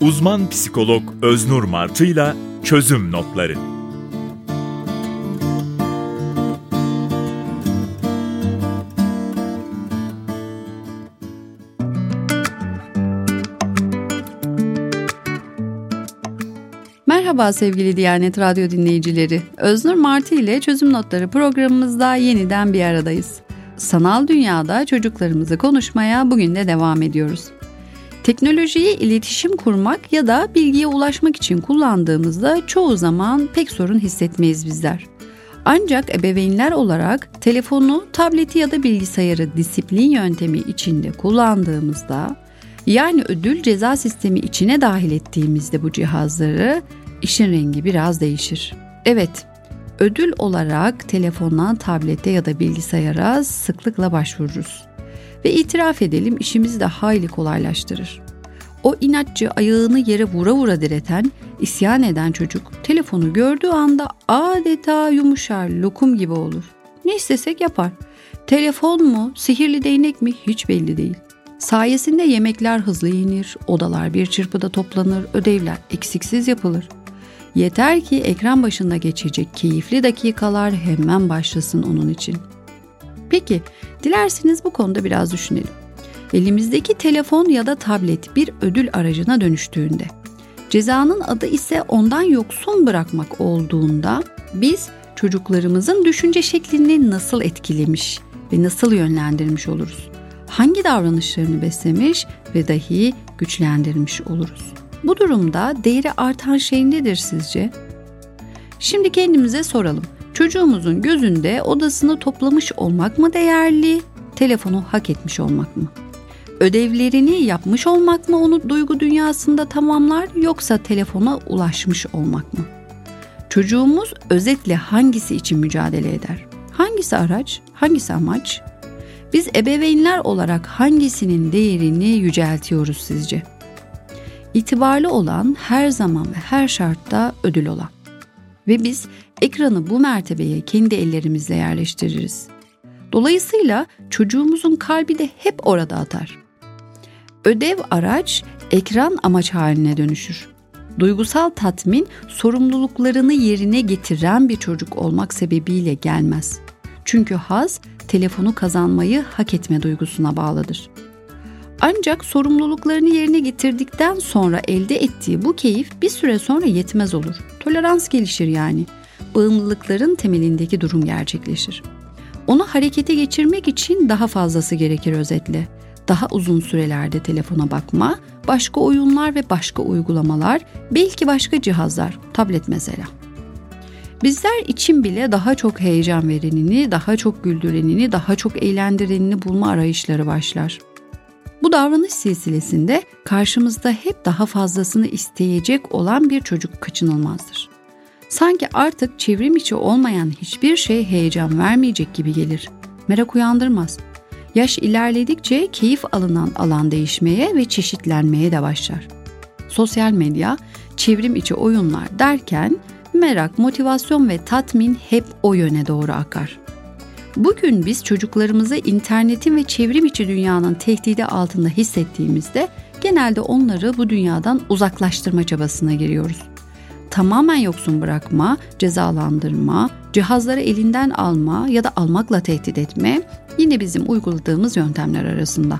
Uzman psikolog Öznur Martı'yla çözüm notları. Merhaba sevgili Diyanet Radyo dinleyicileri. Öznur Martı ile Çözüm Notları programımızda yeniden bir aradayız. Sanal dünyada çocuklarımızı konuşmaya bugün de devam ediyoruz. Teknolojiyi iletişim kurmak ya da bilgiye ulaşmak için kullandığımızda çoğu zaman pek sorun hissetmeyiz bizler. Ancak ebeveynler olarak telefonu, tableti ya da bilgisayarı disiplin yöntemi içinde kullandığımızda yani ödül ceza sistemi içine dahil ettiğimizde bu cihazları işin rengi biraz değişir. Evet, ödül olarak telefona, tablete ya da bilgisayara sıklıkla başvururuz. Ve itiraf edelim işimizi de hayli kolaylaştırır. O inatçı ayağını yere vura vura direten, isyan eden çocuk telefonu gördüğü anda adeta yumuşar, lokum gibi olur. Ne istesek yapar. Telefon mu, sihirli değnek mi hiç belli değil. Sayesinde yemekler hızlı yenir, odalar bir çırpıda toplanır, ödevler eksiksiz yapılır. Yeter ki ekran başında geçecek keyifli dakikalar hemen başlasın onun için. Peki, dilerseniz bu konuda biraz düşünelim. Elimizdeki telefon ya da tablet bir ödül aracına dönüştüğünde, cezanın adı ise ondan yoksun bırakmak olduğunda biz çocuklarımızın düşünce şeklini nasıl etkilemiş ve nasıl yönlendirmiş oluruz? Hangi davranışlarını beslemiş ve dahi güçlendirmiş oluruz? Bu durumda değeri artan şey nedir sizce? Şimdi kendimize soralım. Çocuğumuzun gözünde odasını toplamış olmak mı değerli, telefonu hak etmiş olmak mı? Ödevlerini yapmış olmak mı onu duygu dünyasında tamamlar yoksa telefona ulaşmış olmak mı? Çocuğumuz özetle hangisi için mücadele eder? Hangisi araç, hangisi amaç? Biz ebeveynler olarak hangisinin değerini yüceltiyoruz sizce? İtibarlı olan her zaman ve her şartta ödül olan. Ve biz ekranı bu mertebeye kendi ellerimizle yerleştiririz. Dolayısıyla çocuğumuzun kalbi de hep orada atar. Ödev araç, ekran amaç haline dönüşür. Duygusal tatmin sorumluluklarını yerine getiren bir çocuk olmak sebebiyle gelmez. Çünkü haz telefonu kazanmayı hak etme duygusuna bağlıdır. Ancak sorumluluklarını yerine getirdikten sonra elde ettiği bu keyif bir süre sonra yetmez olur. Tolerans gelişir yani. Bağımlılıkların temelindeki durum gerçekleşir. Onu harekete geçirmek için daha fazlası gerekir özetle. Daha uzun sürelerde telefona bakma, başka oyunlar ve başka uygulamalar, belki başka cihazlar, tablet mesela. Bizler için bile daha çok heyecan verenini, daha çok güldürenini, daha çok eğlendirenini bulma arayışları başlar. Bu davranış silsilesinde karşımızda hep daha fazlasını isteyecek olan bir çocuk kaçınılmazdır. Sanki artık çevrim içi olmayan hiçbir şey heyecan vermeyecek gibi gelir. Merak uyandırmaz. Yaş ilerledikçe keyif alınan alan değişmeye ve çeşitlenmeye de başlar. Sosyal medya, çevrim içi oyunlar derken merak, motivasyon ve tatmin hep o yöne doğru akar. Bugün biz çocuklarımızı internetin ve çevrim içi dünyanın tehdidi altında hissettiğimizde genelde onları bu dünyadan uzaklaştırma çabasına giriyoruz. Tamamen yoksun bırakma, cezalandırma, cihazları elinden alma ya da almakla tehdit etme yine bizim uyguladığımız yöntemler arasında.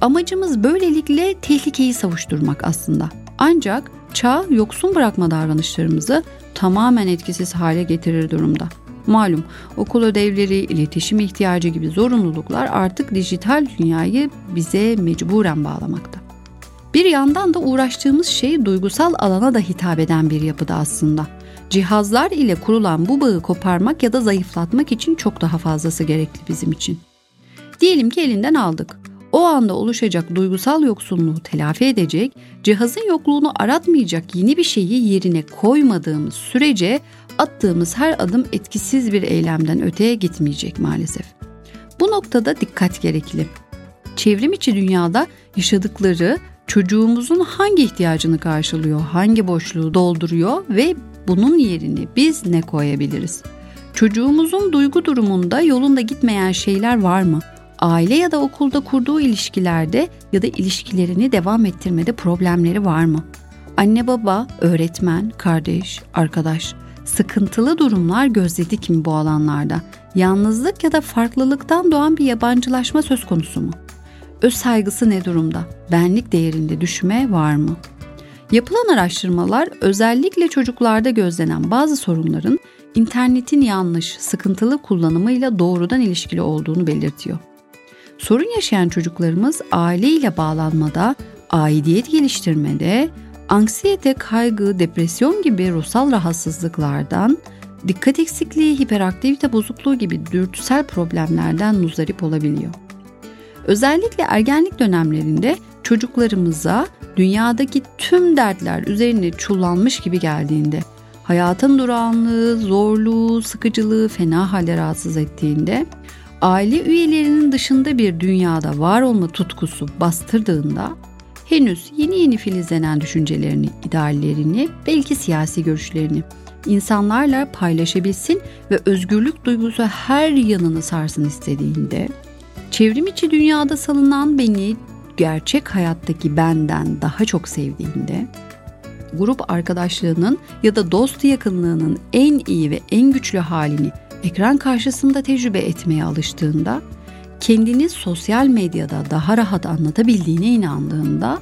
Amacımız böylelikle tehlikeyi savuşturmak aslında. Ancak çağ yoksun bırakma davranışlarımızı tamamen etkisiz hale getirir durumda. Malum okul ödevleri, iletişim ihtiyacı gibi zorunluluklar artık dijital dünyayı bize mecburen bağlamakta. Bir yandan da uğraştığımız şey duygusal alana da hitap eden bir yapıda aslında. Cihazlar ile kurulan bu bağı koparmak ya da zayıflatmak için çok daha fazlası gerekli bizim için. Diyelim ki elinden aldık. O anda oluşacak duygusal yoksunluğu telafi edecek, cihazın yokluğunu aratmayacak yeni bir şeyi yerine koymadığımız sürece attığımız her adım etkisiz bir eylemden öteye gitmeyecek maalesef. Bu noktada dikkat gerekli. Çevrim içi dünyada yaşadıkları çocuğumuzun hangi ihtiyacını karşılıyor, hangi boşluğu dolduruyor ve bunun yerini biz ne koyabiliriz? Çocuğumuzun duygu durumunda yolunda gitmeyen şeyler var mı? Aile ya da okulda kurduğu ilişkilerde ya da ilişkilerini devam ettirmede problemleri var mı? Anne baba, öğretmen, kardeş, arkadaş sıkıntılı durumlar gözledik mi bu alanlarda? Yalnızlık ya da farklılıktan doğan bir yabancılaşma söz konusu mu? Öz saygısı ne durumda? Benlik değerinde düşme var mı? Yapılan araştırmalar özellikle çocuklarda gözlenen bazı sorunların internetin yanlış, sıkıntılı kullanımıyla doğrudan ilişkili olduğunu belirtiyor. Sorun yaşayan çocuklarımız aileyle bağlanmada, aidiyet geliştirmede, anksiyete, kaygı, depresyon gibi ruhsal rahatsızlıklardan, dikkat eksikliği, hiperaktivite bozukluğu gibi dürtüsel problemlerden muzdarip olabiliyor. Özellikle ergenlik dönemlerinde çocuklarımıza dünyadaki tüm dertler üzerine çullanmış gibi geldiğinde, hayatın durağanlığı, zorluğu, sıkıcılığı fena halde rahatsız ettiğinde, aile üyelerinin dışında bir dünyada var olma tutkusu bastırdığında henüz yeni yeni filizlenen düşüncelerini, ideallerini, belki siyasi görüşlerini insanlarla paylaşabilsin ve özgürlük duygusu her yanını sarsın istediğinde, çevrim içi dünyada salınan beni gerçek hayattaki benden daha çok sevdiğinde, grup arkadaşlığının ya da dost yakınlığının en iyi ve en güçlü halini ekran karşısında tecrübe etmeye alıştığında, kendini sosyal medyada daha rahat anlatabildiğine inandığında,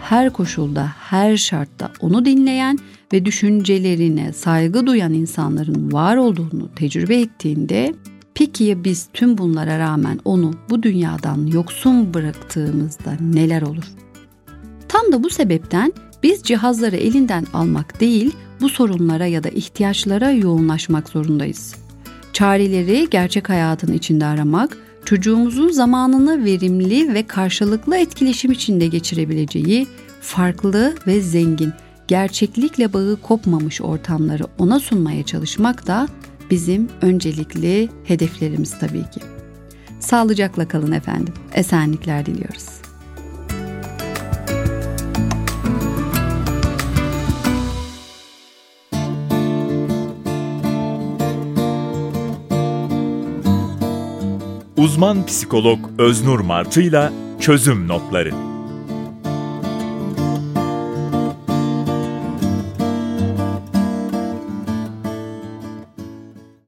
her koşulda, her şartta onu dinleyen ve düşüncelerine saygı duyan insanların var olduğunu tecrübe ettiğinde, peki ya biz tüm bunlara rağmen onu bu dünyadan yoksun bıraktığımızda neler olur? Tam da bu sebepten biz cihazları elinden almak değil, bu sorunlara ya da ihtiyaçlara yoğunlaşmak zorundayız. Çareleri gerçek hayatın içinde aramak, çocuğumuzun zamanını verimli ve karşılıklı etkileşim içinde geçirebileceği farklı ve zengin, gerçeklikle bağı kopmamış ortamları ona sunmaya çalışmak da bizim öncelikli hedeflerimiz tabii ki. Sağlıcakla kalın efendim. Esenlikler diliyoruz. Uzman psikolog Öznur Martı'yla çözüm notları.